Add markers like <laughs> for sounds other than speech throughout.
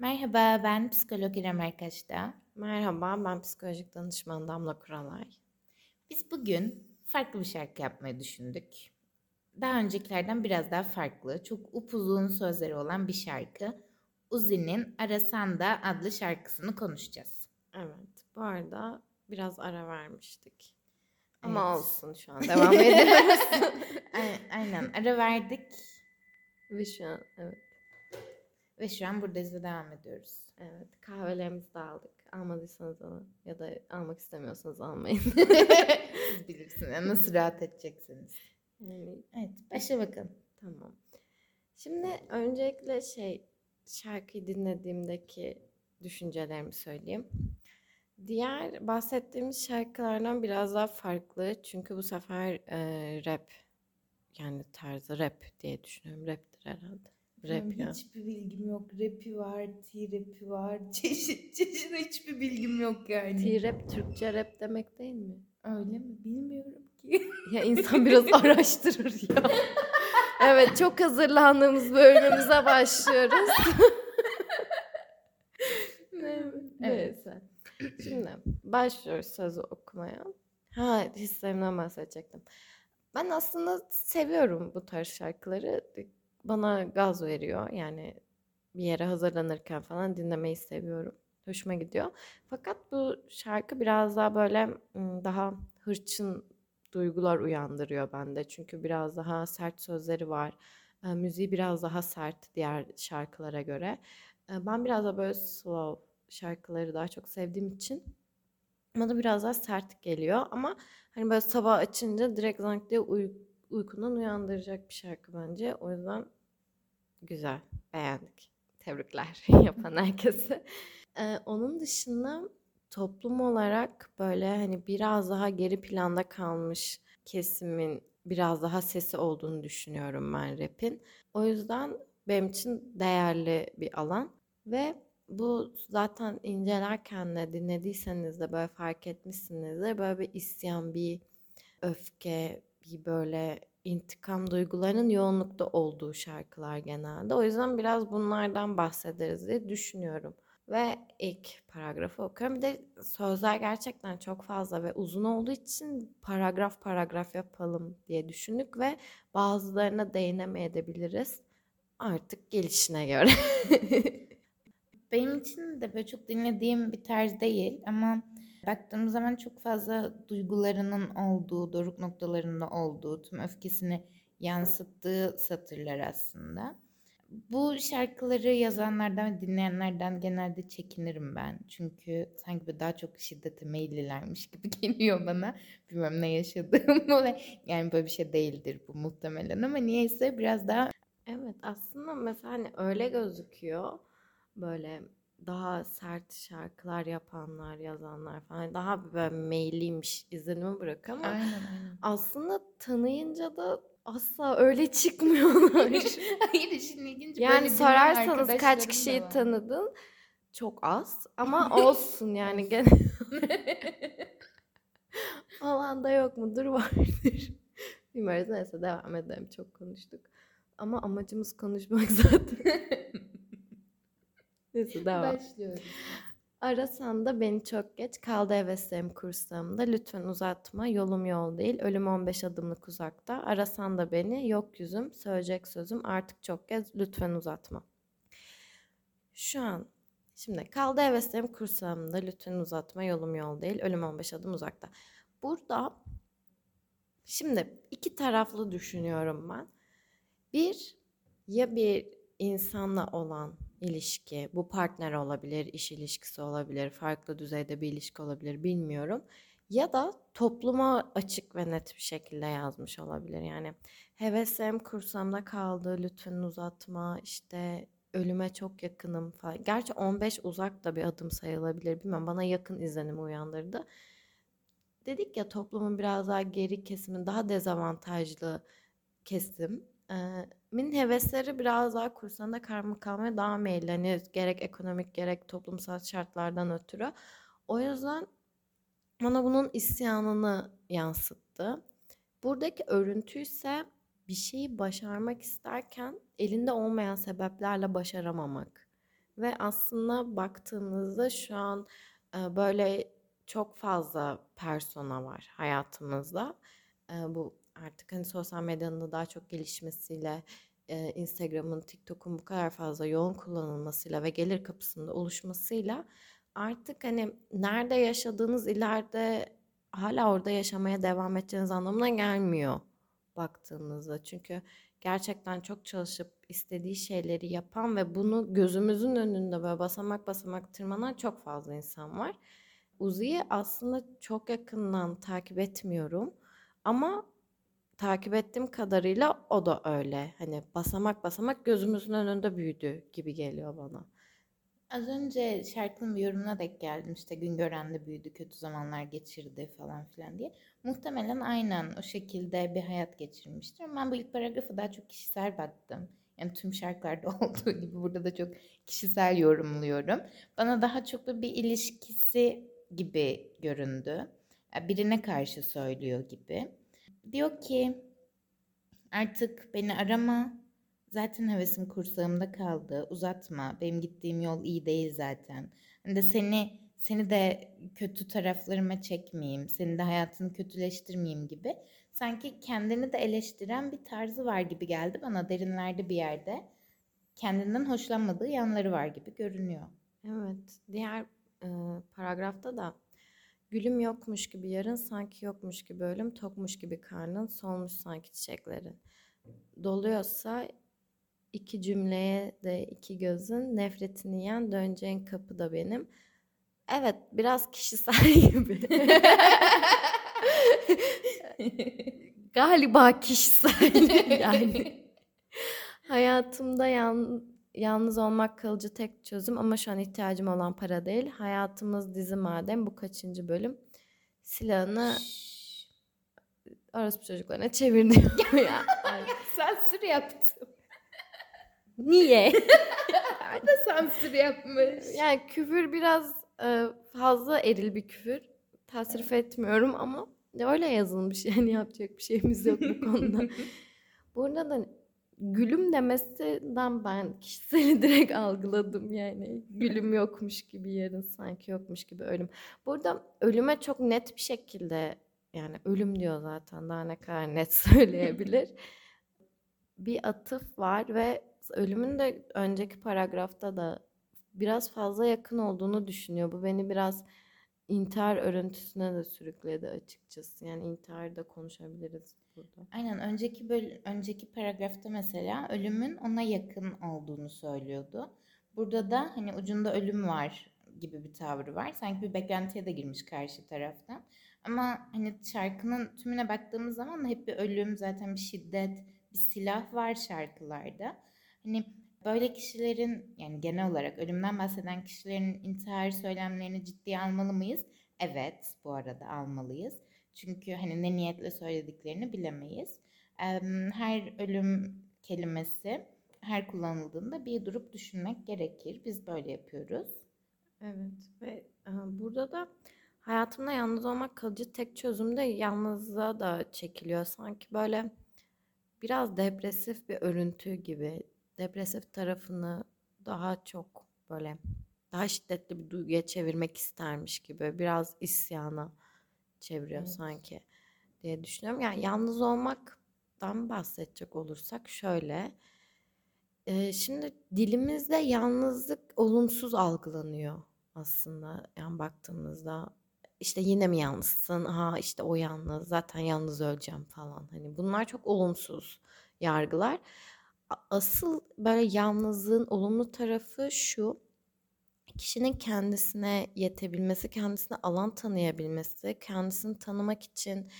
Merhaba, ben psikolog İrem Erkaç'ta. Merhaba, ben psikolojik danışman Damla Kuralay. Biz bugün farklı bir şarkı yapmayı düşündük. Daha öncekilerden biraz daha farklı, çok upuzun sözleri olan bir şarkı. Uzi'nin Arasanda adlı şarkısını konuşacağız. Evet, bu arada biraz ara vermiştik. Ama Evet. olsun şu an devam <laughs> ediyoruz. Aynen, ara verdik Ve şu an evet, ve şu an buradayız ve devam ediyoruz. evet kahvelerimizi de aldık. Almadıysanız alın ya da almak istemiyorsanız almayın. <laughs> <laughs> Siz bilirsiniz, nasıl rahat edeceksiniz. yani, Evet, başla bakalım. tamam. Şimdi öncelikle şey şarkıyı dinlediğimdeki düşüncelerimi söyleyeyim. Diğer bahsettiğimiz şarkılardan biraz daha farklı. Çünkü bu sefer e, rap yani tarzı rap diye düşünüyorum. Raptir herhalde. Rap Benim ya. Hiçbir bilgim yok. Rap'i var, T-rap'i var. <laughs> Çeşit çeşit hiçbir bilgim yok yani. T-rap Türkçe rap demek değil mi? Öyle mi? Bilmiyorum ki. <laughs> Ya insan biraz <laughs> araştırır ya. Evet çok hazırlandığımız bölümümüze başlıyoruz. Evet. Neyse. Şimdi başlıyoruz sözü okumaya. Ha hislerimden bahsedecektim. Ben aslında seviyorum bu tarz şarkıları. Bana gaz veriyor. Yani bir yere hazırlanırken falan dinlemeyi seviyorum. Hoşuma gidiyor. Fakat bu şarkı biraz daha böyle daha hırçın duygular uyandırıyor bende. Çünkü biraz daha sert sözleri var. Müziği biraz daha sert diğer şarkılara göre. Ben biraz da böyle slow şarkıları daha çok sevdiğim için bana biraz daha sert geliyor. Ama hani böyle sabah açınca direkt zank diye uy- uykundan uyandıracak bir şarkı bence. O yüzden güzel, beğendik. Tebrikler <laughs> yapan herkese. Ee, onun dışında toplum olarak böyle hani biraz daha geri planda kalmış kesimin biraz daha sesi olduğunu düşünüyorum ben rap'in. O yüzden benim için değerli bir alan ve bu zaten incelerken de dinlediyseniz de böyle fark etmişsinizdir. Böyle bir isyan, bir öfke, bir böyle intikam duygularının yoğunlukta olduğu şarkılar genelde. O yüzden biraz bunlardan bahsederiz diye düşünüyorum. Ve ilk paragrafı okuyorum. Bir de sözler gerçekten çok fazla ve uzun olduğu için paragraf paragraf yapalım diye düşündük ve bazılarına değinemeyebiliriz. Artık gelişine göre. Benim için de böyle çok dinlediğim bir tarz değil ama baktığım zaman çok fazla duygularının olduğu, doruk noktalarında olduğu, tüm öfkesini yansıttığı satırlar aslında. Bu şarkıları yazanlardan ve dinleyenlerden genelde çekinirim ben. Çünkü sanki böyle daha çok şiddete meyillilermiş gibi <laughs> geliyor bana. Bilmiyorum ne yaşadığımı ve <laughs> yani böyle bir şey değildir bu muhtemelen ama niyeyse biraz daha Evet aslında mesela hani öyle gözüküyor böyle daha sert şarkılar yapanlar, yazanlar falan daha böyle meyilliymiş izlenimi bırakıyor ama aynen aynen. aslında tanıyınca da asla öyle çıkmıyorlar. Hayır işin ilginci Yani sorarsanız kaç kişiyi tanıdın? Çok az ama <laughs> olsun yani gene olan <laughs> da yok mudur <laughs> vardır. Bilmiyoruz neyse devam edelim çok konuştuk. Ama amacımız konuşmak zaten. Neyse <laughs> devam. Başlıyoruz. Arasan da beni çok geç. Kaldı heveslerim kursağımda lütfen uzatma. Yolum yol değil. Ölüm 15 adımlık uzakta. Arasan da beni. Yok yüzüm söyleyecek sözüm. Artık çok geç. Lütfen uzatma. Şu an şimdi kaldı heveslerim kursağımda lütfen uzatma. Yolum yol değil. Ölüm 15 adım uzakta. Burada şimdi iki taraflı düşünüyorum ben. Bir ya bir insanla olan ilişki, bu partner olabilir, iş ilişkisi olabilir, farklı düzeyde bir ilişki olabilir bilmiyorum. Ya da topluma açık ve net bir şekilde yazmış olabilir. Yani heveslerim kursamda kaldı, lütfen uzatma, işte ölüme çok yakınım falan. Gerçi 15 uzak da bir adım sayılabilir bilmem bana yakın izlenimi uyandırdı. Dedik ya toplumun biraz daha geri kesimi, daha dezavantajlı kesim. Min hevesleri biraz daha kursağında karma kalmaya daha meyilli. Hani gerek ekonomik gerek toplumsal şartlardan ötürü. O yüzden bana bunun isyanını yansıttı. Buradaki örüntü ise bir şeyi başarmak isterken elinde olmayan sebeplerle başaramamak. Ve aslında baktığımızda şu an böyle çok fazla persona var hayatımızda. Bu artık hani sosyal medyanın da daha çok gelişmesiyle, e, Instagram'ın, TikTok'un bu kadar fazla yoğun kullanılmasıyla ve gelir kapısında oluşmasıyla artık hani nerede yaşadığınız ileride hala orada yaşamaya devam edeceğiniz anlamına gelmiyor baktığımızda. Çünkü gerçekten çok çalışıp istediği şeyleri yapan ve bunu gözümüzün önünde böyle basamak basamak tırmanan çok fazla insan var. Uzi'yi aslında çok yakından takip etmiyorum ama takip ettiğim kadarıyla o da öyle. Hani basamak basamak gözümüzün önünde büyüdü gibi geliyor bana. Az önce şarkının bir yorumuna denk geldim işte Güngören'de büyüdü, kötü zamanlar geçirdi falan filan diye. Muhtemelen aynen o şekilde bir hayat geçirmiştir. Ben bu ilk paragrafı daha çok kişisel baktım. Yani tüm şarkılarda <laughs> olduğu gibi burada da çok kişisel yorumluyorum. Bana daha çok bir ilişkisi gibi göründü. Birine karşı söylüyor gibi. Diyor ki artık beni arama. Zaten hevesim kursağımda kaldı. Uzatma. Benim gittiğim yol iyi değil zaten. Hani de seni seni de kötü taraflarıma çekmeyeyim. Senin de hayatını kötüleştirmeyeyim gibi. Sanki kendini de eleştiren bir tarzı var gibi geldi bana derinlerde bir yerde. Kendinden hoşlanmadığı yanları var gibi görünüyor. Evet, diğer e, paragrafta da gülüm yokmuş gibi yarın sanki yokmuş gibi ölüm tokmuş gibi karnın solmuş sanki çiçeklerin. Doluyorsa iki cümleye de iki gözün nefretini yen döneceğin kapı da benim. Evet, biraz kişisel <laughs> gibi. Galiba kişisel <laughs> yani. Hayatımda yan, yalnız olmak kalıcı tek çözüm ama şu an ihtiyacım olan para değil. Hayatımız dizi madem bu kaçıncı bölüm? Silahını orospu çocuklarına çevir diyor ya. <laughs> Sansür yaptım. Niye? <laughs> Ben de sansür yapmış. Yani küfür biraz e, fazla eril bir küfür. Tasrif etmiyorum ama öyle yazılmış yani yapacak bir şeyimiz yok bu konuda. <laughs> Burada da gülüm demesinden ben <laughs> kişiseli direkt algıladım yani. Gülüm yokmuş gibi yarın sanki yokmuş gibi ölüm. Burada ölüme çok net bir şekilde yani ölüm diyor zaten daha ne kadar net <laughs> söyleyebilir. bir atıf var ve ölümün de önceki paragrafta da biraz fazla yakın olduğunu düşünüyor. Bu beni biraz intihar örüntüsüne de sürükledi açıkçası. Yani intihar da konuşabiliriz burada. Aynen önceki böl önceki paragrafta mesela ölümün ona yakın olduğunu söylüyordu. Burada da hani ucunda ölüm var gibi bir tavrı var. Sanki bir beklentiye de girmiş karşı taraftan. Ama hani şarkının tümüne baktığımız zaman da hep bir ölüm, zaten bir şiddet, bir silah var şarkılarda. Hani böyle kişilerin yani genel olarak ölümden bahseden kişilerin intihar söylemlerini ciddiye almalı mıyız? Evet, bu arada almalıyız. Çünkü hani ne niyetle söylediklerini bilemeyiz. Em, Her ölüm kelimesi her kullanıldığında bir durup düşünmek gerekir. Biz böyle yapıyoruz. Evet ve e, burada da hayatımda yalnız olmak kalıcı tek çözüm de yalnızlığa da çekiliyor. Sanki böyle biraz depresif bir örüntü gibi. Depresif tarafını daha çok böyle daha şiddetli bir duyguya çevirmek istermiş gibi. Biraz isyana çeviriyor Evet. sanki diye düşünüyorum. Yani yalnız olmaktan bahsedecek olursak şöyle. Ee, şimdi dilimizde yalnızlık olumsuz algılanıyor aslında. Yani baktığımızda işte yine mi yalnızsın? Ha işte o yalnız. Zaten yalnız öleceğim falan. Hani bunlar çok olumsuz yargılar. Asıl böyle yalnızlığın olumlu tarafı şu. Kişinin kendisine yetebilmesi, kendisine alan tanıyabilmesi, kendisini tanımak için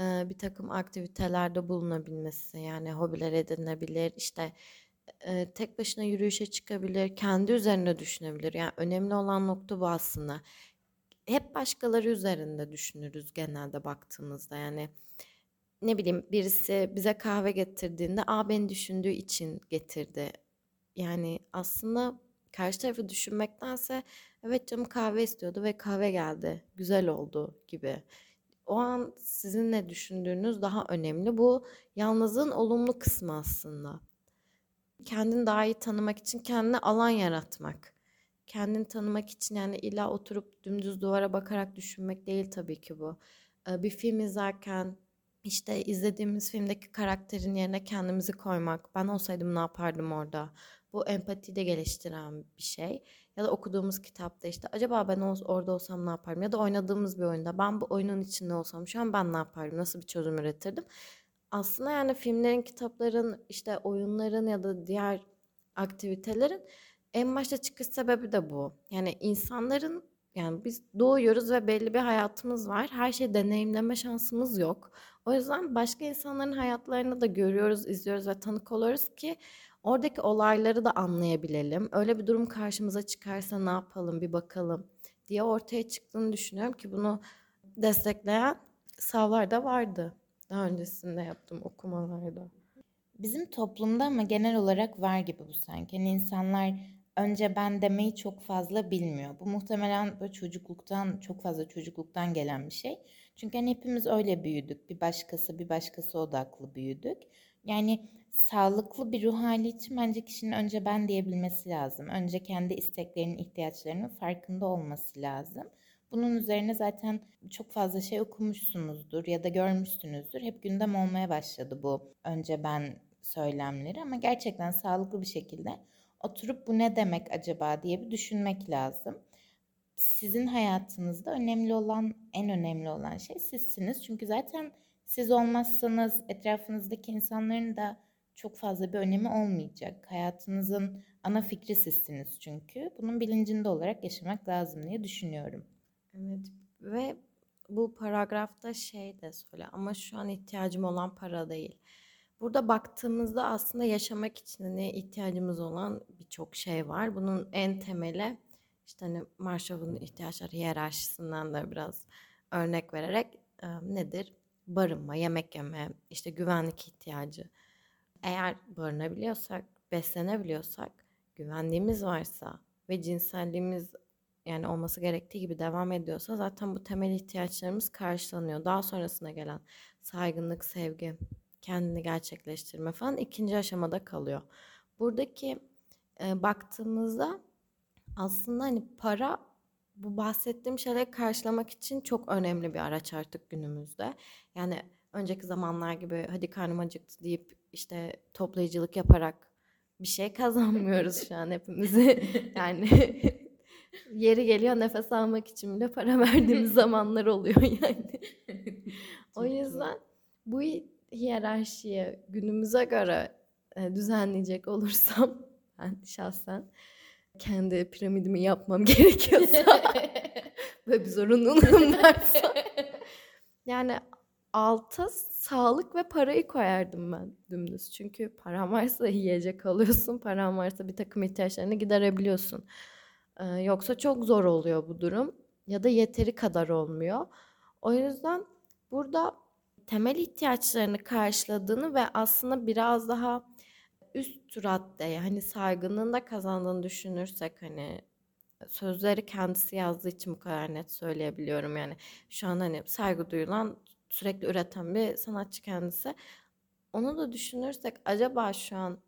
e, bir takım aktivitelerde bulunabilmesi. Yani hobiler edinebilir, işte e, tek başına yürüyüşe çıkabilir, kendi üzerine düşünebilir. Yani önemli olan nokta bu aslında. Hep başkaları üzerinde düşünürüz genelde baktığımızda. Yani ne bileyim birisi bize kahve getirdiğinde aa beni düşündüğü için getirdi. Yani aslında karşı tarafı düşünmektense evet canım kahve istiyordu ve kahve geldi. Güzel oldu gibi. O an sizin ne düşündüğünüz daha önemli. Bu yalnızlığın olumlu kısmı aslında kendini daha iyi tanımak için kendine alan yaratmak. kendini tanımak için yani illa oturup dümdüz duvara bakarak düşünmek değil tabii ki bu. Bir film izlerken işte izlediğimiz filmdeki karakterin yerine kendimizi koymak. Ben olsaydım ne yapardım orada? Bu empatiyi de geliştiren bir şey. Ya da okuduğumuz kitapta işte acaba ben orada olsam ne yapardım? Ya da oynadığımız bir oyunda ben bu oyunun içinde olsam şu an ben ne yapardım? Nasıl bir çözüm üretirdim? Aslında yani filmlerin, kitapların, işte oyunların ya da diğer aktivitelerin en başta çıkış sebebi de bu. Yani insanların yani biz doğuyoruz ve belli bir hayatımız var. Her şeyi deneyimleme şansımız yok. O yüzden başka insanların hayatlarını da görüyoruz, izliyoruz ve tanık oluyoruz ki oradaki olayları da anlayabilelim. Öyle bir durum karşımıza çıkarsa ne yapalım bir bakalım diye ortaya çıktığını düşünüyorum ki bunu destekleyen savlar da vardı. Daha öncesinde yaptığım okumalarda. Bizim toplumda ama genel olarak var gibi bu sanki. Yani insanlar önce ben demeyi çok fazla bilmiyor. Bu muhtemelen böyle çocukluktan, çok fazla çocukluktan gelen bir şey. Çünkü hani hepimiz öyle büyüdük. Bir başkası, bir başkası odaklı büyüdük. Yani sağlıklı bir ruh hali için bence kişinin önce ben diyebilmesi lazım. Önce kendi isteklerinin, ihtiyaçlarının farkında olması lazım. Bunun üzerine zaten çok fazla şey okumuşsunuzdur ya da görmüşsünüzdür. Hep gündem olmaya başladı bu önce ben söylemleri ama gerçekten sağlıklı bir şekilde oturup bu ne demek acaba diye bir düşünmek lazım. Sizin hayatınızda önemli olan, en önemli olan şey sizsiniz. Çünkü zaten siz olmazsanız etrafınızdaki insanların da çok fazla bir önemi olmayacak. Hayatınızın ana fikri sizsiniz çünkü. Bunun bilincinde olarak yaşamak lazım diye düşünüyorum. Evet ve bu paragrafta şey de söyle ama şu an ihtiyacım olan para değil. Burada baktığımızda aslında yaşamak için ne ihtiyacımız olan birçok şey var. Bunun en temeli işte hani Marshav'ın ihtiyaçları hiyerarşisinden de biraz örnek vererek nedir? Barınma, yemek yeme, işte güvenlik ihtiyacı. Eğer barınabiliyorsak, beslenebiliyorsak, güvenliğimiz varsa ve cinselliğimiz yani olması gerektiği gibi devam ediyorsa zaten bu temel ihtiyaçlarımız karşılanıyor. Daha sonrasına gelen saygınlık, sevgi, kendini gerçekleştirme falan ikinci aşamada kalıyor. Buradaki e, baktığımızda aslında hani para bu bahsettiğim şeyleri karşılamak için çok önemli bir araç artık günümüzde. Yani önceki zamanlar gibi hadi karnım acıktı deyip işte toplayıcılık yaparak bir şey <laughs> kazanmıyoruz şu an hepimizi. <laughs> yani <laughs> yeri geliyor nefes almak için bile para verdiğimiz zamanlar oluyor yani. o yüzden bu hiyerarşiye günümüze göre e, düzenleyecek olursam ben şahsen kendi piramidimi yapmam gerekiyorsa ve bir zorunluluğum varsa yani alta sağlık ve parayı koyardım ben dümdüz. Çünkü paran varsa yiyecek alıyorsun, paran varsa bir takım ihtiyaçlarını giderebiliyorsun. Ee, yoksa çok zor oluyor bu durum ya da yeteri kadar olmuyor. O yüzden burada temel ihtiyaçlarını karşıladığını ve aslında biraz daha üst raddeye hani saygınlığını da kazandığını düşünürsek hani sözleri kendisi yazdığı için bu kadar net söyleyebiliyorum yani şu an hani saygı duyulan sürekli üreten bir sanatçı kendisi onu da düşünürsek acaba şu an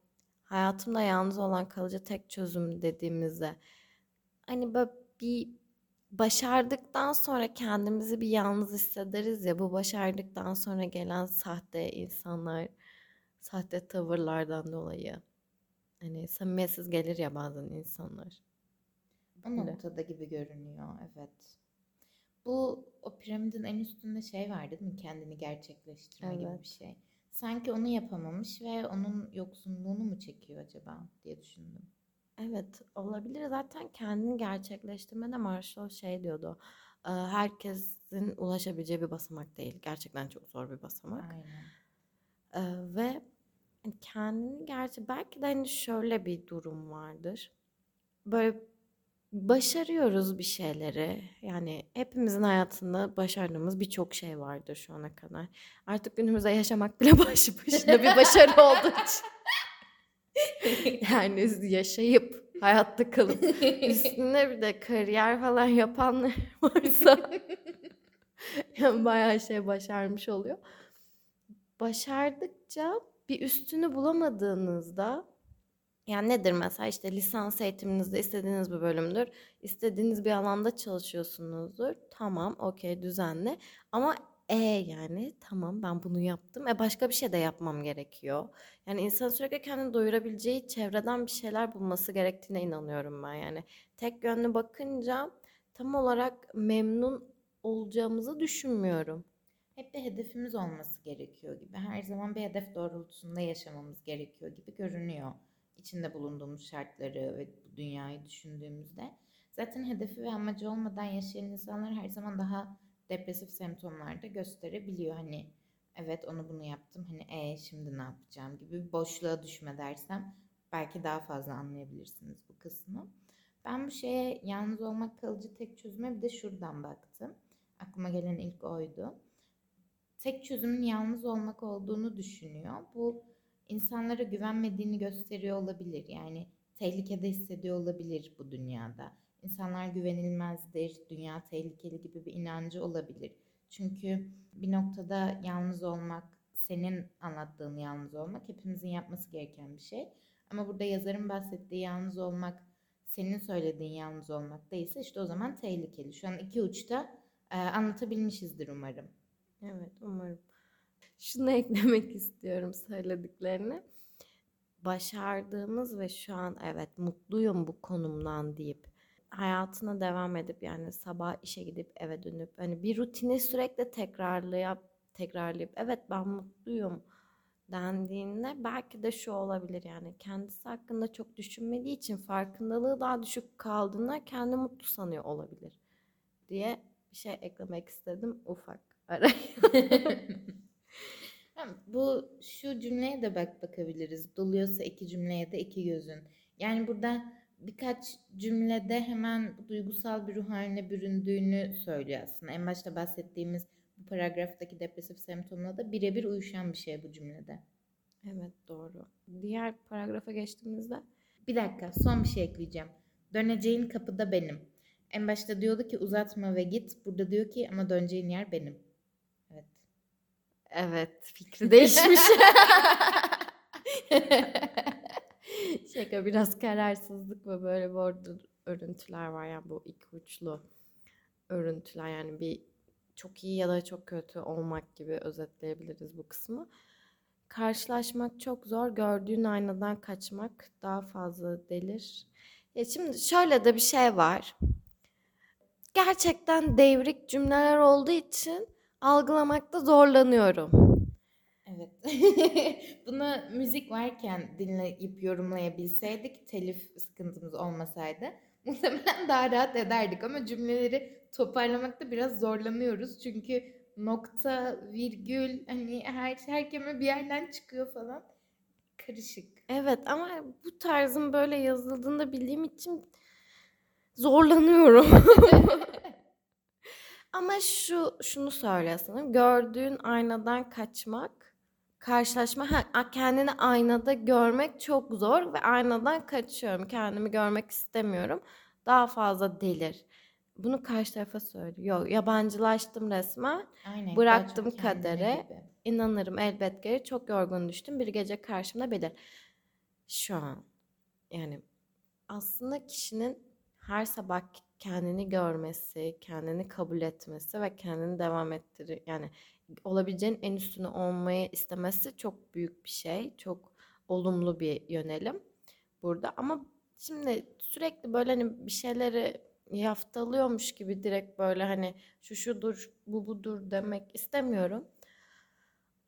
hayatımda yalnız olan kalıcı tek çözüm dediğimizde hani böyle bir başardıktan sonra kendimizi bir yalnız hissederiz ya bu başardıktan sonra gelen sahte insanlar, sahte tavırlardan dolayı hani samimiyetsiz gelir ya bazen insanlar. O noktada gibi görünüyor evet. Bu o piramidin en üstünde şey var değil mi? Kendini gerçekleştirme evet. gibi bir şey. Sanki onu yapamamış ve onun yoksunluğunu mu çekiyor acaba diye düşündüm. Evet olabilir. Zaten kendini gerçekleştirmede Marshall şey diyordu. Herkesin ulaşabileceği bir basamak değil. Gerçekten çok zor bir basamak. Aynen. Ve kendini gerçi belki de hani şöyle bir durum vardır. Böyle başarıyoruz bir şeyleri. Yani hepimizin hayatında başardığımız birçok şey vardır şu ana kadar. Artık günümüzde yaşamak bile <laughs> başı başına bir başarı olduğu için. <laughs> yani yaşayıp hayatta kalıp üstüne bir de kariyer falan yapanlar <laughs> varsa yani bayağı şey başarmış oluyor. Başardıkça bir üstünü bulamadığınızda Yani nedir mesela işte lisans eğitiminizde istediğiniz bir bölümdür. istediğiniz bir alanda çalışıyorsunuzdur. Tamam, okey, düzenli. Ama e yani tamam ben bunu yaptım. E başka bir şey de yapmam gerekiyor. Yani insan sürekli kendini doyurabileceği çevreden bir şeyler bulması gerektiğine inanıyorum ben. Yani tek yönlü bakınca tam olarak memnun olacağımızı düşünmüyorum. Hep bir hedefimiz olması gerekiyor gibi. Her zaman bir hedef doğrultusunda yaşamamız gerekiyor gibi görünüyor. İçinde bulunduğumuz şartları ve bu dünyayı düşündüğümüzde. Zaten hedefi ve amacı olmadan yaşayan insanlar her zaman daha depresif semptomlarda gösterebiliyor. Hani evet onu bunu yaptım hani e şimdi ne yapacağım gibi bir boşluğa düşme dersem belki daha fazla anlayabilirsiniz bu kısmı. Ben bu şeye yalnız olmak kalıcı tek çözüme bir de şuradan baktım. Aklıma gelen ilk oydu. Tek çözümün yalnız olmak olduğunu düşünüyor. Bu insanlara güvenmediğini gösteriyor olabilir. Yani tehlikede hissediyor olabilir bu dünyada. İnsanlar güvenilmezdir, dünya tehlikeli gibi bir inancı olabilir. Çünkü bir noktada yalnız olmak, senin anlattığın yalnız olmak hepimizin yapması gereken bir şey. Ama burada yazarın bahsettiği yalnız olmak, senin söylediğin yalnız olmak değilse işte o zaman tehlikeli. Şu an iki uçta e, anlatabilmişizdir umarım. Evet, umarım. Şunu <laughs> eklemek istiyorum söylediklerine. Başardığımız ve şu an evet mutluyum bu konumdan deyip hayatına devam edip yani sabah işe gidip eve dönüp hani bir rutini sürekli tekrarlayıp tekrarlayıp evet ben mutluyum dendiğinde belki de şu olabilir yani kendisi hakkında çok düşünmediği için farkındalığı daha düşük kaldığında kendi mutlu sanıyor olabilir diye bir şey eklemek istedim ufak araya. <laughs> <laughs> Bu şu cümleye de bak bakabiliriz. Doluyorsa iki cümleye de iki gözün. Yani burada birkaç cümlede hemen duygusal bir ruh haline büründüğünü söylüyor aslında. En başta bahsettiğimiz bu paragraftaki depresif semptomla da birebir uyuşan bir şey bu cümlede. Evet doğru. Diğer paragrafa geçtiğimizde bir dakika son bir şey ekleyeceğim. Döneceğin kapıda benim. En başta diyordu ki uzatma ve git. Burada diyor ki ama döneceğin yer benim. Evet. Fikri değişmiş. <laughs> <laughs> Şaka biraz kararsızlık ve böyle arada örüntüler var yani bu iki uçlu örüntüler yani bir çok iyi ya da çok kötü olmak gibi özetleyebiliriz bu kısmı. Karşılaşmak çok zor, gördüğün aynadan kaçmak daha fazla delir. Ya şimdi şöyle de bir şey var. Gerçekten devrik cümleler olduğu için algılamakta zorlanıyorum. Evet. <laughs> Bunu müzik varken dinleyip yorumlayabilseydik, telif sıkıntımız olmasaydı <laughs> muhtemelen daha rahat ederdik ama cümleleri toparlamakta biraz zorlanıyoruz. Çünkü nokta, virgül, hani her, her kelime bir yerden çıkıyor falan. Karışık. Evet ama bu tarzın böyle yazıldığında bildiğim için zorlanıyorum. <laughs> Ama şu şunu söylüyorsun. Gördüğün aynadan kaçmak, karşılaşma, ha, kendini aynada görmek çok zor ve aynadan kaçıyorum. Kendimi görmek istemiyorum. Daha fazla delir. Bunu karşı tarafa söylüyor. Yabancılaştım resmen. Aynen. Bıraktım kadere. İnanırım elbet geri. Çok yorgun düştüm. Bir gece karşımda belir. Şu an yani aslında kişinin her sabah kendini görmesi, kendini kabul etmesi ve kendini devam ettirir. Yani olabileceğin en üstüne olmayı istemesi çok büyük bir şey. Çok olumlu bir yönelim burada. Ama şimdi sürekli böyle hani bir şeyleri yaftalıyormuş gibi direkt böyle hani şu şudur, bu budur demek istemiyorum.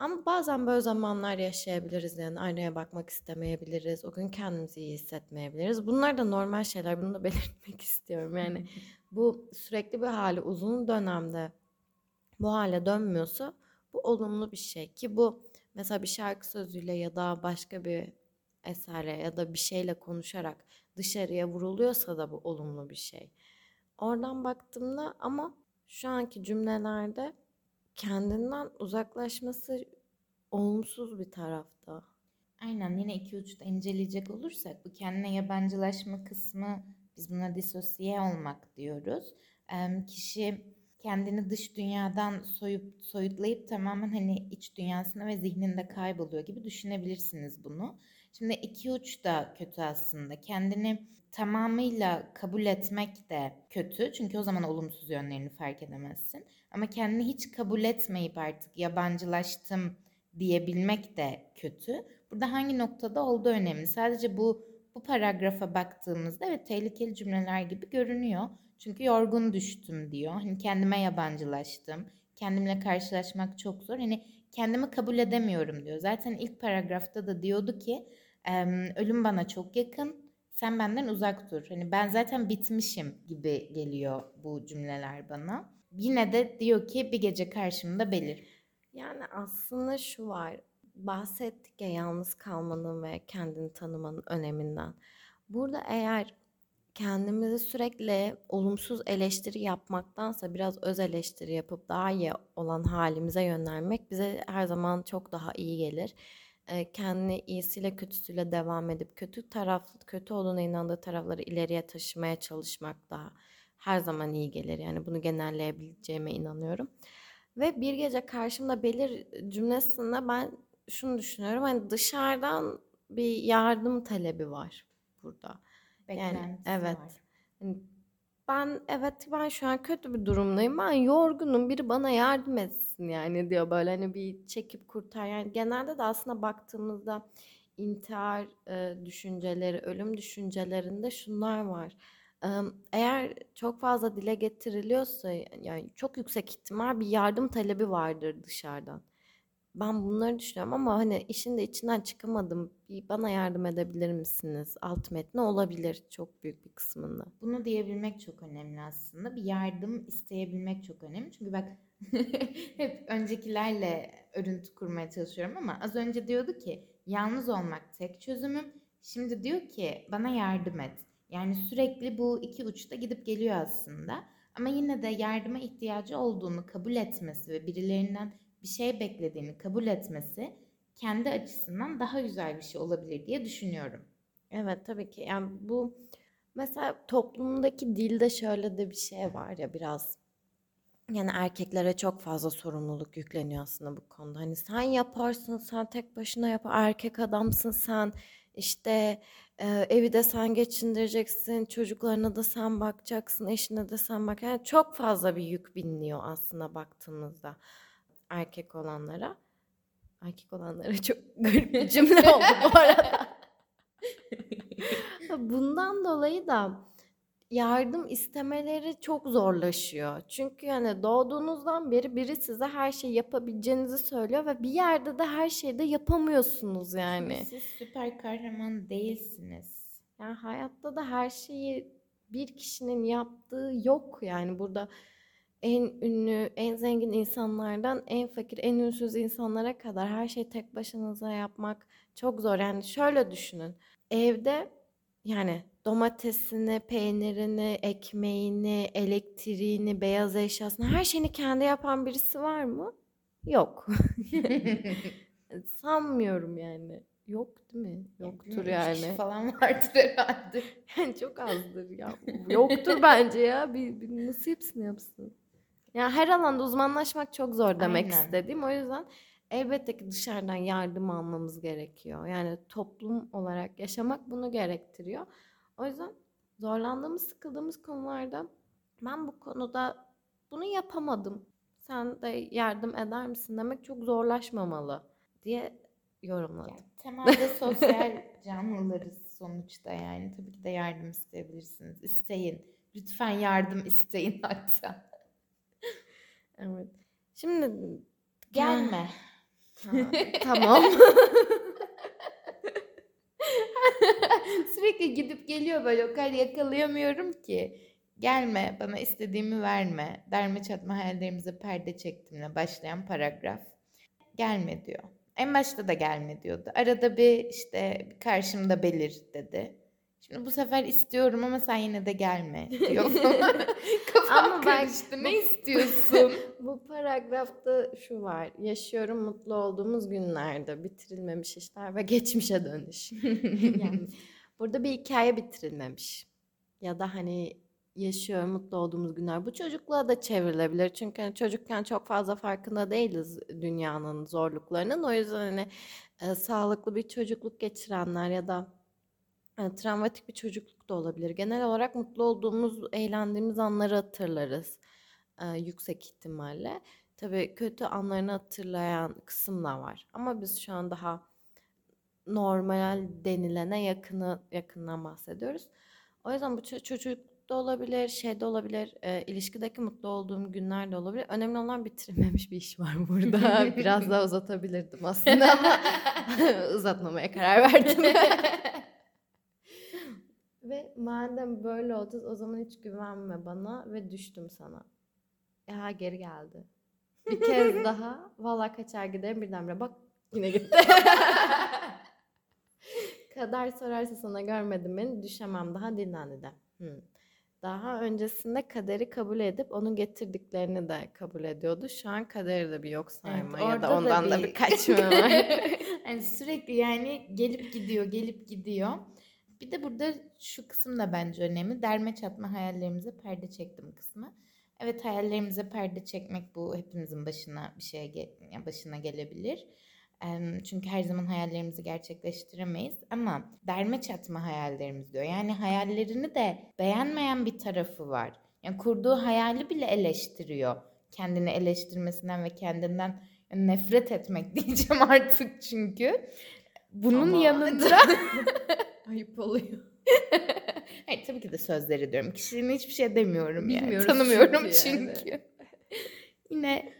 Ama bazen böyle zamanlar yaşayabiliriz yani aynaya bakmak istemeyebiliriz. O gün kendimizi iyi hissetmeyebiliriz. Bunlar da normal şeyler. Bunu da <laughs> belirtmek istiyorum. Yani <laughs> bu sürekli bir hali uzun dönemde bu hale dönmüyorsa bu olumlu bir şey ki bu mesela bir şarkı sözüyle ya da başka bir eserle ya da bir şeyle konuşarak dışarıya vuruluyorsa da bu olumlu bir şey. Oradan baktığımda ama şu anki cümlelerde kendinden uzaklaşması olumsuz bir tarafta. Aynen yine iki uçta inceleyecek olursak bu kendine yabancılaşma kısmı biz buna disosiye olmak diyoruz. Ee, kişi kendini dış dünyadan soyup soyutlayıp tamamen hani iç dünyasına ve zihninde kayboluyor gibi düşünebilirsiniz bunu. Şimdi iki uç da kötü aslında. Kendini tamamıyla kabul etmek de kötü. Çünkü o zaman olumsuz yönlerini fark edemezsin. Ama kendini hiç kabul etmeyip artık yabancılaştım diyebilmek de kötü. Burada hangi noktada olduğu önemli. Sadece bu bu paragrafa baktığımızda evet tehlikeli cümleler gibi görünüyor. Çünkü yorgun düştüm diyor. Hani kendime yabancılaştım. Kendimle karşılaşmak çok zor. Hani kendimi kabul edemiyorum diyor. Zaten ilk paragrafta da diyordu ki ölüm bana çok yakın. Sen benden uzak dur. Hani ben zaten bitmişim gibi geliyor bu cümleler bana. Yine de diyor ki bir gece karşımda belir. Yani aslında şu var. Bahsettik ya yalnız kalmanın ve kendini tanımanın öneminden. Burada eğer kendimizi sürekli olumsuz eleştiri yapmaktansa biraz öz eleştiri yapıp daha iyi olan halimize yönelmek bize her zaman çok daha iyi gelir. Kendini iyisiyle kötüsüyle devam edip kötü taraf kötü olduğuna inandığı tarafları ileriye taşımaya çalışmak daha her zaman iyi gelir. Yani bunu genelleyebileceğime inanıyorum. Ve bir gece karşımda belir cümlesinde ben şunu düşünüyorum. Hani dışarıdan bir yardım talebi var burada. Yani evet. Var. Hani ben evet ben şu an kötü bir durumdayım. Ben yorgunum. Biri bana yardım etsin yani diyor böyle hani bir çekip kurtar. Yani genelde de aslında baktığımızda intihar e, düşünceleri, ölüm düşüncelerinde şunlar var. E, eğer çok fazla dile getiriliyorsa yani çok yüksek ihtimal bir yardım talebi vardır dışarıdan. Ben bunları düşünüyorum ama hani işin de içinden çıkamadım. Bir bana yardım edebilir misiniz? Alt metni olabilir çok büyük bir kısmında. Bunu diyebilmek çok önemli aslında. Bir yardım isteyebilmek çok önemli. Çünkü bak <laughs> hep öncekilerle örüntü kurmaya çalışıyorum ama az önce diyordu ki yalnız olmak tek çözümüm. Şimdi diyor ki bana yardım et. Yani sürekli bu iki uçta gidip geliyor aslında. Ama yine de yardıma ihtiyacı olduğunu kabul etmesi ve birilerinden bir şey beklediğini kabul etmesi kendi açısından daha güzel bir şey olabilir diye düşünüyorum. Evet tabii ki. Yani bu mesela toplumdaki dilde şöyle de bir şey var ya biraz yani erkeklere çok fazla sorumluluk yükleniyor aslında bu konuda. Hani sen yaparsın, sen tek başına yap, erkek adamsın sen. işte e, evi de sen geçindireceksin, çocuklarına da sen bakacaksın, eşine de sen bak. Yani çok fazla bir yük biniliyor aslında baktığımızda erkek olanlara. Erkek olanlara <laughs> çok garip bir cümle oldu bu arada. <laughs> Bundan dolayı da yardım istemeleri çok zorlaşıyor. Çünkü yani doğduğunuzdan beri biri size her şeyi yapabileceğinizi söylüyor ve bir yerde de her şeyi de yapamıyorsunuz yani. Siz süper kahraman değilsiniz. Yani hayatta da her şeyi bir kişinin yaptığı yok yani burada en ünlü, en zengin insanlardan en fakir, en ünsüz insanlara kadar her şeyi tek başınıza yapmak çok zor. Yani şöyle düşünün. Evde yani domatesini, peynirini, ekmeğini, elektriğini, beyaz eşyasını her şeyini kendi yapan birisi var mı? Yok. <laughs> Sanmıyorum yani. Yok değil mi? Yoktur yani. Falan vardır herhalde. <laughs> Yani çok azdır ya. <laughs> Yoktur bence ya. Bir, bir nasıl hepsini yapsın? Yani her alanda uzmanlaşmak çok zor demek Aynen. istediğim. O yüzden elbette ki dışarıdan yardım almamız gerekiyor. Yani toplum olarak yaşamak bunu gerektiriyor. O yüzden zorlandığımız, sıkıldığımız konularda ben bu konuda bunu yapamadım. Sen de yardım eder misin demek çok zorlaşmamalı diye yorumladım. Yani, temelde sosyal <laughs> canlılarız sonuçta yani. Tabii ki de yardım isteyebilirsiniz. İsteyin. Lütfen yardım isteyin hatta. Evet. Şimdi gelme. Ha, tamam. <laughs> <laughs> Sürekli gidip geliyor böyle o kadar yakalayamıyorum ki. Gelme bana istediğimi verme. Derme çatma hayallerimize perde çektimle başlayan paragraf. Gelme diyor. En başta da gelme diyordu. Arada bir işte karşımda belir dedi. Şimdi bu sefer istiyorum ama sen yine de gelme <laughs> diyor. <laughs> Kafam ama karıştı. Bak, ne istiyorsun? <laughs> bu paragrafta şu var. Yaşıyorum mutlu olduğumuz günlerde. Bitirilmemiş işler ve geçmişe dönüş. yani burada bir hikaye bitirilmemiş. Ya da hani yaşıyor, mutlu olduğumuz günler. Bu çocukluğa da çevrilebilir. Çünkü hani çocukken çok fazla farkında değiliz dünyanın zorluklarının. O yüzden hani e, sağlıklı bir çocukluk geçirenler ya da e, travmatik bir çocukluk da olabilir. Genel olarak mutlu olduğumuz, eğlendiğimiz anları hatırlarız e, yüksek ihtimalle. Tabii kötü anlarını hatırlayan kısım da var. Ama biz şu an daha normal denilene yakını yakından bahsediyoruz. O yüzden bu ço- çocukta olabilir, şeyde olabilir, e, ilişkideki mutlu olduğum günler de olabilir. Önemli olan bitirilmemiş bir iş var burada. <laughs> Biraz daha uzatabilirdim aslında ama <laughs> uzatmamaya karar verdim. <laughs> Ve madem böyle oldu o zaman hiç güvenme bana ve düştüm sana. Ya geri geldi. Bir kez <laughs> daha valla kaçar giderim birdenbire bak yine gitti. <laughs> Kader sorarsa sana görmedim beni düşemem daha dinlendi de. Hmm. Daha öncesinde kaderi kabul edip onun getirdiklerini de kabul ediyordu. Şu an kaderi de bir yok sayma ya orada da da ondan da bir- bir kaçma var. <laughs> Yani sürekli yani gelip gidiyor, gelip gidiyor. Bir de burada şu kısım da bence önemli. Derme çatma hayallerimize perde çektim kısmı. Evet hayallerimize perde çekmek bu hepimizin başına bir şeye başına gelebilir. Çünkü her zaman hayallerimizi gerçekleştiremeyiz ama derme çatma hayallerimiz diyor. Yani hayallerini de beğenmeyen bir tarafı var. Yani kurduğu hayali bile eleştiriyor. Kendini eleştirmesinden ve kendinden nefret etmek <laughs> diyeceğim artık çünkü. Bunun Ama- yanında <laughs> Ayıp oluyor. <laughs> Hayır tabii ki de sözleri diyorum. Kişiliğine hiçbir şey demiyorum yani. Bilmiyoruz Tanımıyorum çünkü çünkü. yani. <laughs> Yine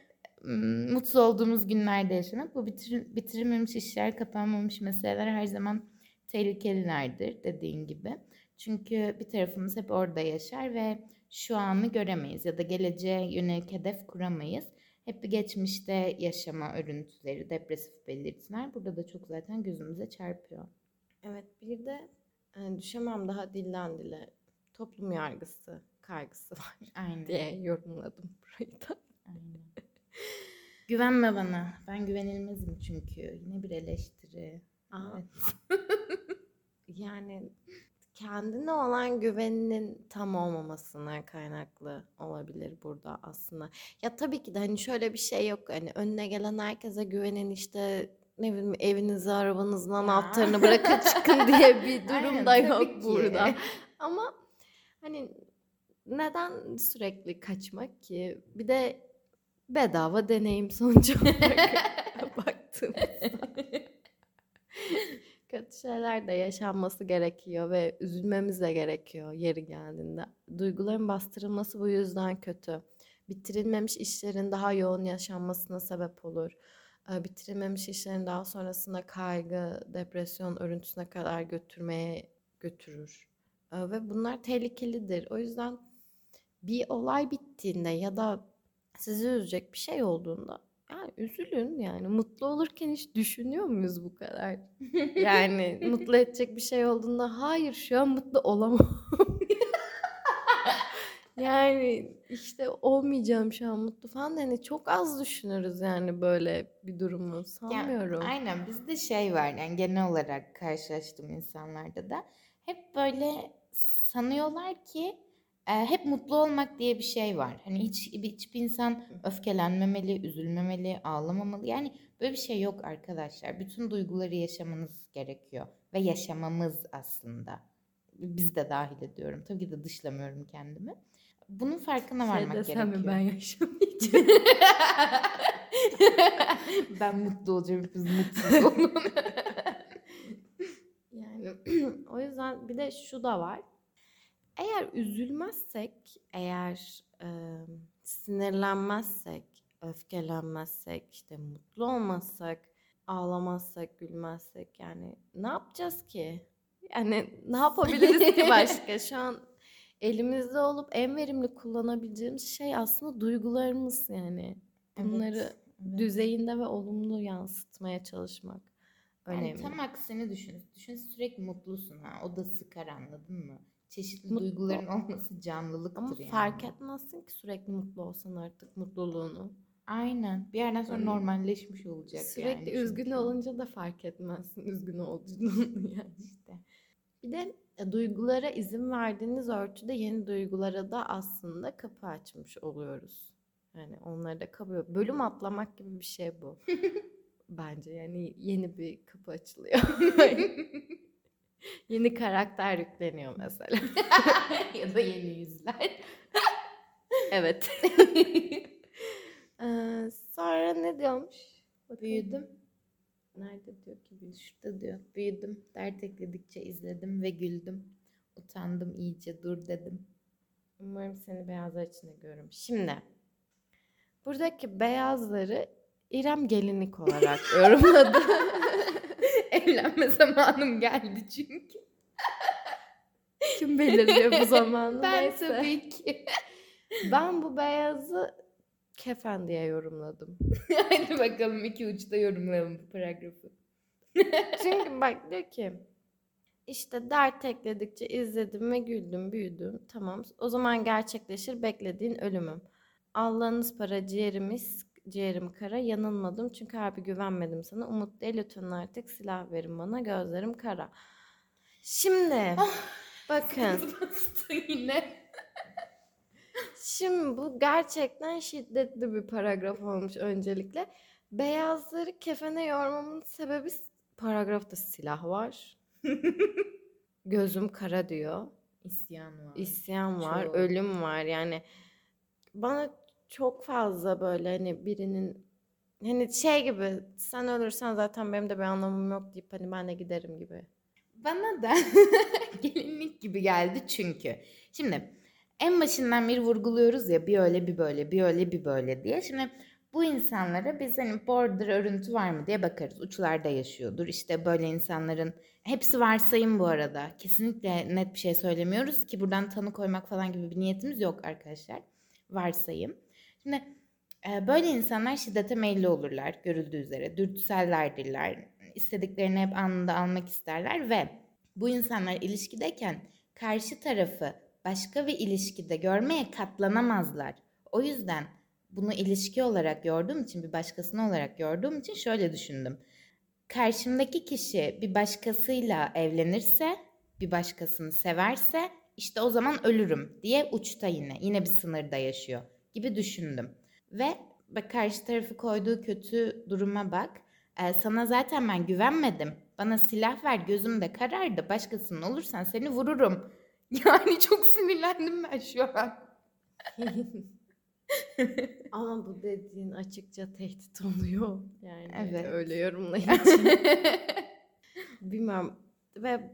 mutsuz olduğumuz günlerde yaşamak. Bu bitir, bitirilmemiş işler, kapanmamış meseleler her zaman tehlikelilerdir dediğin gibi. Çünkü bir tarafımız hep orada yaşar ve şu anı göremeyiz ya da geleceğe yönelik hedef kuramayız. Hep bir geçmişte yaşama örüntüleri, depresif belirtiler burada da çok zaten gözümüze çarpıyor. Evet bir de e, düşemem daha dilden dile toplum yargısı, kaygısı <laughs> var Aynen. diye yorumladım burayı da. Aynen. Güvenme bana. Ben güvenilmezim çünkü. Yine bir eleştiri. Aa, Evet. <laughs> yani kendine olan güveninin tam olmamasına kaynaklı olabilir burada aslında. Ya tabii ki de hani şöyle bir şey yok hani önüne gelen herkese güvenin işte ne bileyim evinizi arabanızın anahtarını bırakın <laughs> çıkın diye bir durum Aynen, da yok ki. burada. Ama hani neden sürekli kaçmak ki? Bir de bedava deneyim sonucu olarak <laughs> baktığımızda. Kötü şeyler de yaşanması gerekiyor ve üzülmemiz de gerekiyor yeri geldiğinde. Duyguların bastırılması bu yüzden kötü. Bitirilmemiş işlerin daha yoğun yaşanmasına sebep olur. Bitirilmemiş işlerin daha sonrasında kaygı, depresyon örüntüsüne kadar götürmeye götürür. Ve bunlar tehlikelidir. O yüzden bir olay bittiğinde ya da sizi üzecek bir şey olduğunda yani üzülün yani mutlu olurken hiç düşünüyor muyuz bu kadar? <laughs> Yani mutlu edecek bir şey olduğunda hayır şu an mutlu olamam. <laughs> yani işte olmayacağım şu an mutlu falan hani çok az düşünürüz yani böyle bir durumu Ya, sanmıyorum. aynen bizde şey var yani genel olarak karşılaştığım insanlarda da hep böyle sanıyorlar ki e, hep mutlu olmak diye bir şey var. Hani hiç hiçbir insan öfkelenmemeli, üzülmemeli, ağlamamalı. Yani böyle bir şey yok arkadaşlar. Bütün duyguları yaşamanız gerekiyor ve yaşamamız aslında. Biz de dahil ediyorum. Tabii ki de dışlamıyorum kendimi. Bunun farkına Şey varmak desem gerekiyor. ben yaşamayacağım. <laughs> ben mutlu olacağım, biz mutsuz <laughs> olun. Yani <clears throat> o yüzden bir de şu da var. Eğer üzülmezsek, eğer e, sinirlenmezsek, öfkelenmezsek, işte mutlu olmazsak, ağlamazsak, gülmezsek yani ne yapacağız ki? Yani ne yapabiliriz ki <laughs> başka? Şu an elimizde olup en verimli kullanabileceğimiz şey aslında duygularımız yani. Bunları Evet, evet. düzeyinde ve olumlu yansıtmaya çalışmak önemli. Yani tam aksini düşün. Düşün sürekli mutlusun ha. O da sıkar anladın mı? Çeşitli Mutlu- duyguların olması canlılıktır Ama yani. fark etmezsin ki sürekli mutlu olsan artık mutluluğunu. Aynen. Bir yerden sonra Hmm. normalleşmiş olacak Sürekli yani üzgün çünkü. olunca da fark etmezsin <laughs> üzgün olduğunu yani. İşte. Bir de e, duygulara izin verdiğiniz ölçüde yeni duygulara da aslında kapı açmış oluyoruz. Yani onları da kabul Bölüm atlamak gibi bir şey bu. <laughs> Bence yani yeni bir kapı açılıyor. <laughs> yeni karakter yükleniyor mesela. <laughs> ya da yeni yüzler. Evet. Ee, sonra ne diyormuş? Bakayım. Büyüdüm. Nerede diyor ki büyüdüm? Şurada diyor. Büyüdüm. Dert ekledikçe izledim ve güldüm. Utandım iyice dur dedim. Umarım seni beyazlar içinde görürüm. Şimdi buradaki beyazları İrem gelinlik olarak <laughs> yorumladı. <laughs> Evlenme zamanım geldi çünkü. Kim belirliyor bu zamanı? Ben Neyse. tabii ki. Ben bu beyazı kefen diye yorumladım. <laughs> Hadi bakalım iki uçta yorumlayalım bu paragrafı. <laughs> Çünkü bak diyor ki işte dert ekledikçe izledim ve güldüm, büyüdüm. Tamam. O zaman gerçekleşir beklediğin ölümüm. Allah'ınız para ciğerimiz, ciğerim kara. Yanılmadım çünkü harbi güvenmedim sana. Umut değil lütfen artık silah verin bana. Gözlerim kara. Şimdi bakın. <laughs> Bastı yine. Şimdi bu gerçekten şiddetli bir paragraf olmuş öncelikle. Beyazları kefene yormamın sebebi paragrafta silah var. <laughs> Gözüm kara diyor. İsyan var. İsyan var, Çok. ölüm var. Yani bana çok fazla böyle hani birinin hani şey gibi sen ölürsen zaten benim de bir anlamım yok deyip hani ben de giderim gibi. Bana da <laughs> gelinlik gibi geldi çünkü. Şimdi en başından beri vurguluyoruz ya bir öyle bir böyle bir öyle bir böyle diye. Şimdi bu insanlara biz hani border örüntü var mı diye bakarız. Uçlarda yaşıyordur. İşte böyle insanların hepsi varsayım bu arada. Kesinlikle net bir şey söylemiyoruz ki buradan tanı koymak falan gibi bir niyetimiz yok arkadaşlar. Varsayım. Şimdi e, böyle insanlar şiddete meyilli olurlar görüldüğü üzere. Dürtüsellerdirler. İstediklerini hep anında almak isterler ve bu insanlar ilişkideyken karşı tarafı başka bir ilişkide görmeye katlanamazlar. O yüzden bunu ilişki olarak gördüğüm için, bir başkasına olarak gördüğüm için şöyle düşündüm. Karşımdaki kişi bir başkasıyla evlenirse, bir başkasını severse işte o zaman ölürüm diye uçta yine, yine bir sınırda yaşıyor gibi düşündüm. Ve bak karşı tarafı koyduğu kötü duruma bak. Ee, sana zaten ben güvenmedim. Bana silah ver gözüm de karardı. Başkasının olursan seni vururum. <laughs> Yani çok sinirlendim ben şu an. <laughs> Ama bu dediğin açıkça tehdit oluyor. Yani Evet. öyle yorumlayınca. <laughs> Bilmiyorum. Ve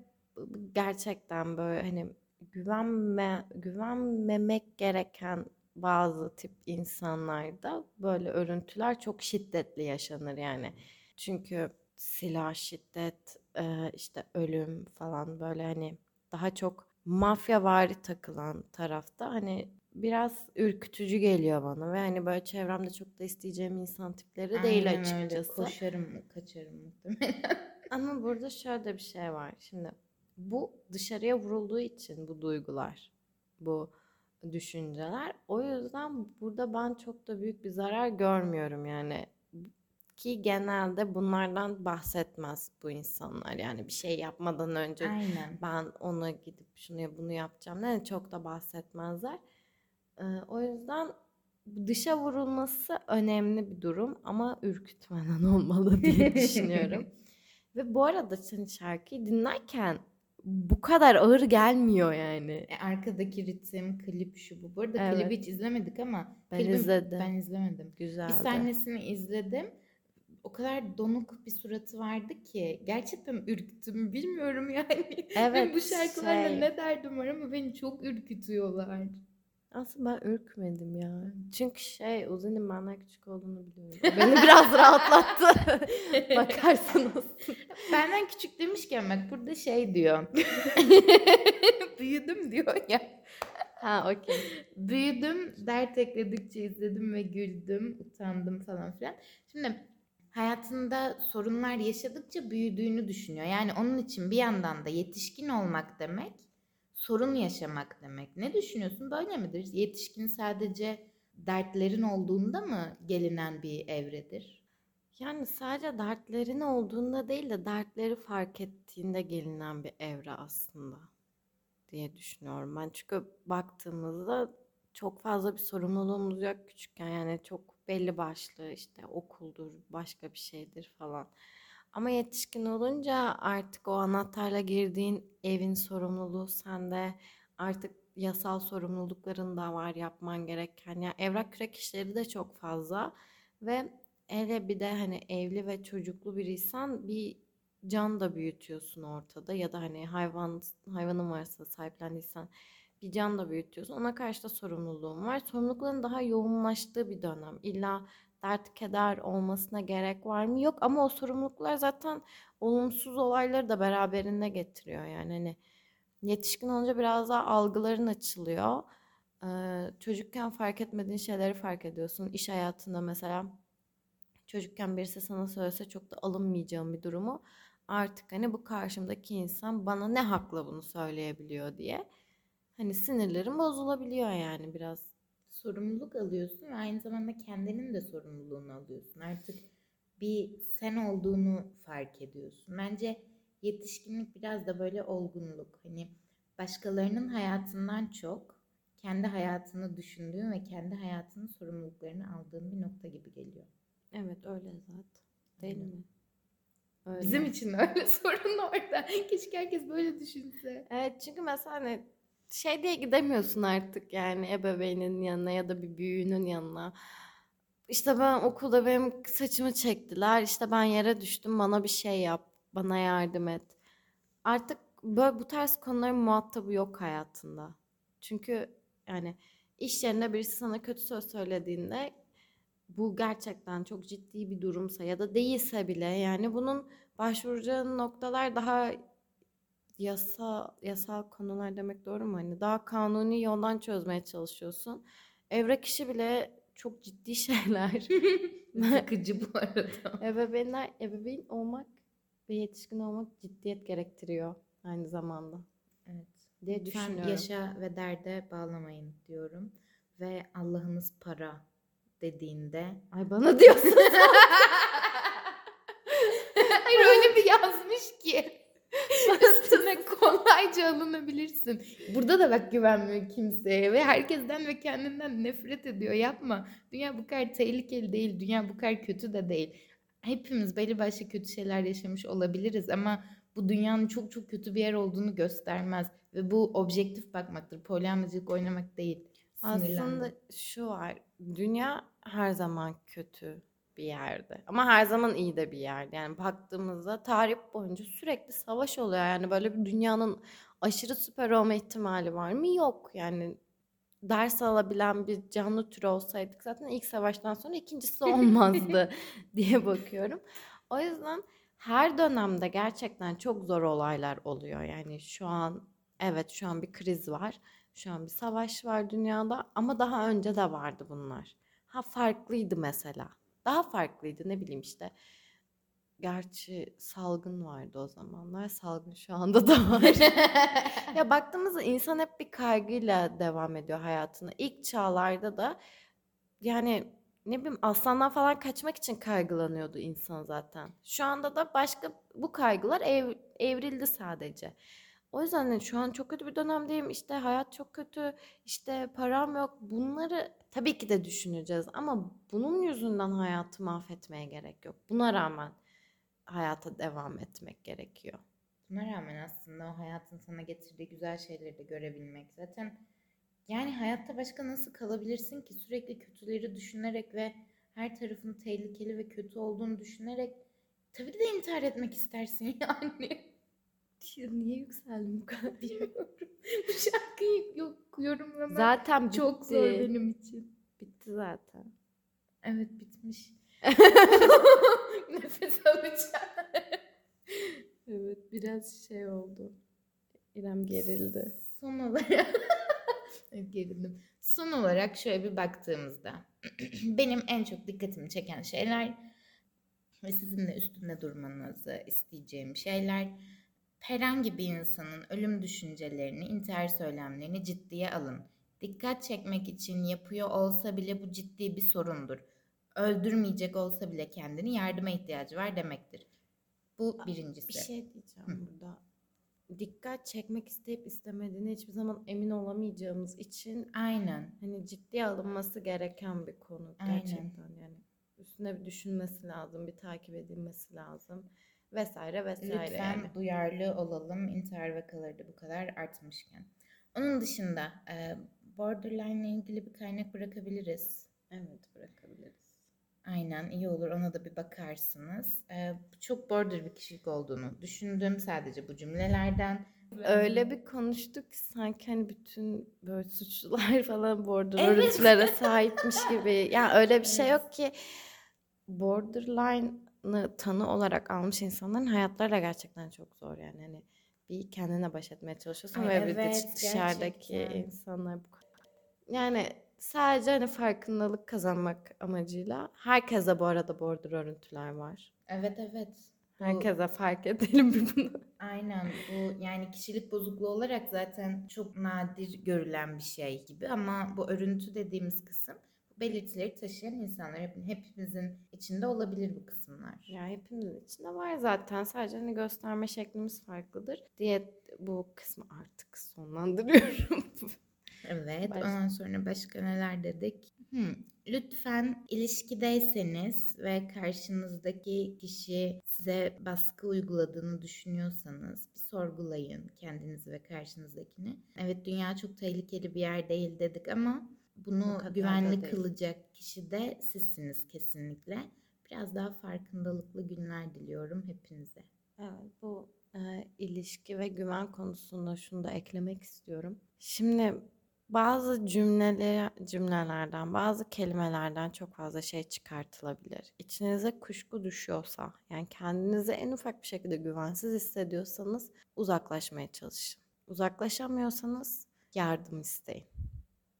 gerçekten böyle hani güvenme güvenmemek gereken bazı tip insanlarda böyle örüntüler çok şiddetli yaşanır yani. Çünkü silah, şiddet, e, işte ölüm falan böyle hani daha çok mafyavari takılan tarafta hani biraz ürkütücü geliyor bana ve hani böyle çevremde çok da isteyeceğim insan tipleri değil Aynen öyle. açıkçası. Koşarım, kaçarım muhtemelen. <laughs> Ama burada şöyle bir şey var. Şimdi bu dışarıya vurulduğu için bu duygular, bu düşünceler. O yüzden burada ben çok da büyük bir zarar görmüyorum yani. Ki genelde bunlardan bahsetmez bu insanlar. Yani bir şey yapmadan önce Aynen. ben ona gidip şunu bunu yapacağım. Yani çok da bahsetmezler. Ee, o yüzden dışa vurulması önemli bir durum ama ürkütmeden <laughs> olmalı diye düşünüyorum. <laughs> Ve bu arada sen şarkıyı dinlerken bu kadar ağır gelmiyor yani. E, arkadaki ritim, klip şu bu. Bu arada Evet. klibi hiç izlemedik ama Ben klibin- izledim. Ben izlemedim. Güzeldi. Bir sahnesini izledim. O kadar donuk bir suratı vardı ki gerçekten ürktüm <laughs> bilmiyorum yani. Evet, Benim bu şarkılarla şey- ne derdim var ama beni çok ürkütüyorlar. Aslında ben ürkmedim ya. Çünkü şey Uzi'nin benden küçük olduğunu biliyorum. O Beni biraz rahatlattı. <laughs> Bakarsanız. Benden küçük demişken bak burada şey diyor. <laughs> Büyüdüm diyor ya. Ha okey. Büyüdüm, dert ekledikçe izledim ve güldüm, utandım falan filan. Şimdi hayatında sorunlar yaşadıkça büyüdüğünü düşünüyor. Yani onun için bir yandan da yetişkin olmak demek, sorun yaşamak demek. Ne düşünüyorsun? Böyle midir? Yetişkin sadece dertlerin olduğunda mı gelinen bir evredir? Yani sadece dertlerin olduğunda değil de dertleri fark ettiğinde gelinen bir evre aslında. diye düşünüyorum ben. Çünkü baktığımızda çok fazla bir sorumluluğumuz yok küçükken. Yani çok belli başlı işte okuldur, başka bir şeydir falan. Ama yetişkin olunca artık o anahtarla girdiğin evin sorumluluğu sende. Artık yasal sorumlulukların da var yapman gereken. Yani evrak kürek işleri de çok fazla. Ve hele bir de hani evli ve çocuklu biriysen bir can da büyütüyorsun ortada ya da hani hayvan hayvanın varsa sahiplendiysen bir can da büyütüyorsun. Ona karşı da sorumluluğun var. Sorumlulukların daha yoğunlaştığı bir dönem. İlla dert keder olmasına gerek var mı? Yok ama o sorumluluklar zaten olumsuz olayları da beraberinde getiriyor. Yani hani yetişkin olunca biraz daha algıların açılıyor. Ee, çocukken fark etmediğin şeyleri fark ediyorsun. İş hayatında mesela çocukken birisi sana söylese çok da alınmayacağım bir durumu artık hani bu karşımdaki insan bana ne hakla bunu söyleyebiliyor diye hani sinirlerim bozulabiliyor yani biraz. sorumluluk alıyorsun ve aynı zamanda kendinin de sorumluluğunu alıyorsun. Artık bir sen olduğunu fark ediyorsun. Bence yetişkinlik biraz da böyle olgunluk. Hani başkalarının hayatından çok kendi hayatını düşündüğün ve kendi hayatının sorumluluklarını aldığın bir nokta gibi geliyor. Evet öyle zaten. Değil mi? Öyle. Bizim için öyle <laughs> sorun orada. Keşke herkes böyle düşünse. Evet çünkü mesela hani şey diye gidemiyorsun artık yani ebeveynin yanına ya da bir büyüğünün yanına. İşte ben okulda benim saçımı çektiler. işte ben yere düştüm. Bana bir şey yap. Bana yardım et. Artık böyle bu tarz konuların muhatabı yok hayatında. Çünkü yani iş yerinde birisi sana kötü söz söylediğinde bu gerçekten çok ciddi bir durumsa ya da değilse bile yani bunun başvuracağın noktalar daha yasa yasal konular demek doğru mu? Hani daha kanuni yoldan çözmeye çalışıyorsun. Evrak işi bile çok ciddi <laughs> şeyler. Sıkıcı bu arada. Ebeveynler, ebeveyn olmak ve yetişkin olmak ciddiyet gerektiriyor aynı zamanda Evet. diye Lütfen düşünüyorum. yaşa ve derde bağlamayın diyorum. Ve Allah'ınız para dediğinde Ay bana diyorsun. <laughs> <laughs> Hayır öyle bir yazmış ki. <laughs> Üstüne kolayca alınabilirsin. Burada da bak güvenmiyor kimseye ve herkesten ve kendinden nefret ediyor. Yapma. Dünya bu kadar tehlikeli değil. Dünya bu kadar kötü de değil. Hepimiz belli başlı kötü şeyler yaşamış olabiliriz ama bu dünyanın çok çok kötü bir yer olduğunu göstermez. Ve bu objektif bakmaktır. Polyanacılık oynamak değil. Aslında şu var. Dünya her zaman kötü bir yerde. Ama her zaman iyi de bir yerde. Yani baktığımızda tarih boyunca sürekli savaş oluyor. Yani böyle bir dünyanın aşırı süper olma ihtimali var mı? Yok. Yani ders alabilen bir canlı türü olsaydık zaten ilk savaştan sonra ikincisi <laughs> olmazdı diye bakıyorum. O yüzden her dönemde gerçekten çok zor olaylar oluyor. Yani şu an evet şu an bir kriz var. Şu an bir savaş var dünyada ama daha önce de vardı bunlar. Ha farklıydı mesela. Daha farklıydı ne bileyim işte. Gerçi salgın vardı o zamanlar. Salgın şu anda da var. <laughs> ya baktığımızda insan hep bir kaygıyla devam ediyor hayatına. İlk çağlarda da yani ne bileyim aslandan falan kaçmak için kaygılanıyordu insan zaten. Şu anda da başka bu kaygılar ev, evrildi sadece. O yüzden hani şu an çok kötü bir dönemdeyim. İşte hayat çok kötü. işte param yok. Bunları tabii ki de düşüneceğiz ama bunun yüzünden hayatı mahvetmeye gerek yok. Buna rağmen hayata devam etmek gerekiyor. Buna rağmen aslında o hayatın sana getirdiği güzel şeyleri de görebilmek. Zaten yani hayatta başka nasıl kalabilirsin ki sürekli kötüleri düşünerek ve her tarafın tehlikeli ve kötü olduğunu düşünerek tabii ki de intihar etmek istersin <laughs> yani. Niye yükseldim bu kadar? <laughs> Bilmiyorum. Bu şarkıyı yok yorumlamak Zaten çok zor bitti. benim için. Bitti zaten. Evet bitmiş. <laughs> Nefes alacağım. Evet biraz şey oldu. İrem gerildi. Son olarak <laughs> Evet, gerildim. Son olarak şöyle bir baktığımızda <clears throat> benim en çok dikkatimi çeken şeyler ve sizin de üstünde durmanızı isteyeceğim şeyler herhangi bir insanın ölüm düşüncelerini, intihar söylemlerini ciddiye alın. Dikkat çekmek için yapıyor olsa bile bu ciddi bir sorundur. Öldürmeyecek olsa bile kendini yardıma ihtiyacı var demektir. Bu birincisi. Bir şey diyeceğim Hı. burada. dikkat çekmek isteyip istemediğine hiçbir zaman emin olamayacağımız için Aynen. hani ciddiye alınması gereken bir konu Aynen. gerçekten yani. Üstüne bir düşünmesi lazım, bir takip edilmesi lazım vesaire vesaire Lütfen yani. duyarlı olalım intihar vakaları da bu kadar artmışken. Onun dışında e, borderline ile ilgili bir kaynak bırakabiliriz. Evet bırakabiliriz. Aynen iyi olur ona da bir bakarsınız. E, çok border bir kişilik olduğunu düşündüm sadece bu cümlelerden. Öyle bir konuştuk ki sanki hani bütün böyle suçlular <laughs> falan border Evet. örüntülere sahipmiş gibi. Yani öyle bir şey Evet. yok ki borderline'ı tanı olarak almış insanların hayatları da gerçekten çok zor yani. Hani bir kendine baş etmeye çalışıyorsun Ay ve bir de evet, dışarıdaki gerçekten. insanlar bu yani sadece hani farkındalık kazanmak amacıyla herkese bu arada border örüntüler var. Evet evet. Bu- Herkese fark edelim bir bunu. Aynen bu yani kişilik bozukluğu olarak zaten çok nadir görülen bir şey gibi ama bu örüntü dediğimiz kısım belirtileri taşıyan insanlar hep, hepimizin içinde olabilir bu kısımlar. Ya hepimizin içinde var zaten. Sadece hani gösterme şeklimiz farklıdır diye bu kısmı artık sonlandırıyorum. <laughs> Evet Baş- ondan sonra başka neler dedik? Hmm, Lütfen ilişkideyseniz ve karşınızdaki kişi size baskı uyguladığını düşünüyorsanız bir sorgulayın kendinizi ve karşınızdakini. Evet dünya çok tehlikeli bir yer değil dedik ama bunu güvenli kılacak kişi de sizsiniz kesinlikle. Biraz daha farkındalıklı günler diliyorum hepinize. Evet bu e, ilişki ve güven konusunda şunu da eklemek istiyorum. Şimdi bazı cümleler, cümlelerden, bazı kelimelerden çok fazla şey çıkartılabilir. İçinize kuşku düşüyorsa, yani kendinizi en ufak bir şekilde güvensiz hissediyorsanız uzaklaşmaya çalışın. Uzaklaşamıyorsanız yardım isteyin.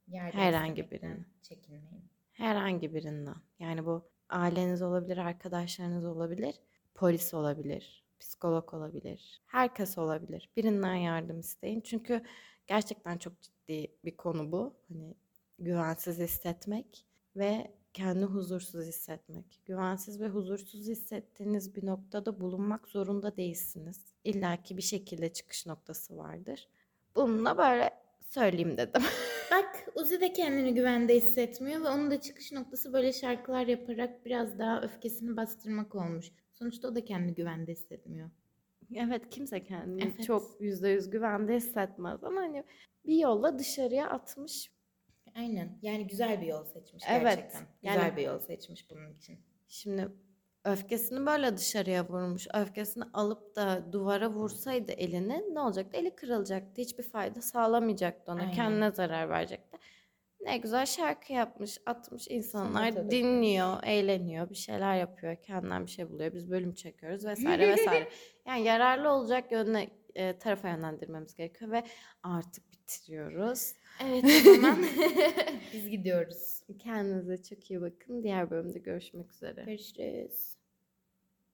Yardım Herhangi birini. Çekinmeyin. Herhangi birinden. Yani bu aileniz olabilir, arkadaşlarınız olabilir, polis olabilir, psikolog olabilir. Herkes olabilir. Birinden yardım isteyin. Çünkü gerçekten çok ciddi bir konu bu. Hani güvensiz hissetmek ve kendi huzursuz hissetmek. Güvensiz ve huzursuz hissettiğiniz bir noktada bulunmak zorunda değilsiniz. İlla ki bir şekilde çıkış noktası vardır. Bununla böyle söyleyeyim dedim. <laughs> Bak Uzi de kendini güvende hissetmiyor ve onun da çıkış noktası böyle şarkılar yaparak biraz daha öfkesini bastırmak olmuş. Sonuçta o da kendini güvende hissetmiyor. Evet kimse kendini Evet. çok yüzde yüz güvende hissetmez ama hani bir yolla dışarıya atmış. Aynen. Yani güzel bir yol seçmiş Evet, gerçekten. Güzel yani- bir yol seçmiş bunun için. Şimdi öfkesini böyle dışarıya vurmuş. Öfkesini alıp da duvara vursaydı elini ne olacaktı? Eli kırılacaktı. Hiçbir fayda sağlamayacaktı ona. Aynen. Kendine zarar verecekti. Ne güzel şarkı yapmış, atmış insanlar Sanata dinliyor, eğleniyor, bir şeyler yapıyor, kendinden bir şey buluyor. Biz bölüm çekiyoruz vesaire vesaire. <laughs> Yani yararlı olacak yönüne e, tarafa yönlendirmemiz gerekiyor ve artık bitiriyoruz. Evet o zaman <laughs> biz gidiyoruz. Kendinize çok iyi bakın. Diğer bölümde görüşmek üzere. Görüşürüz.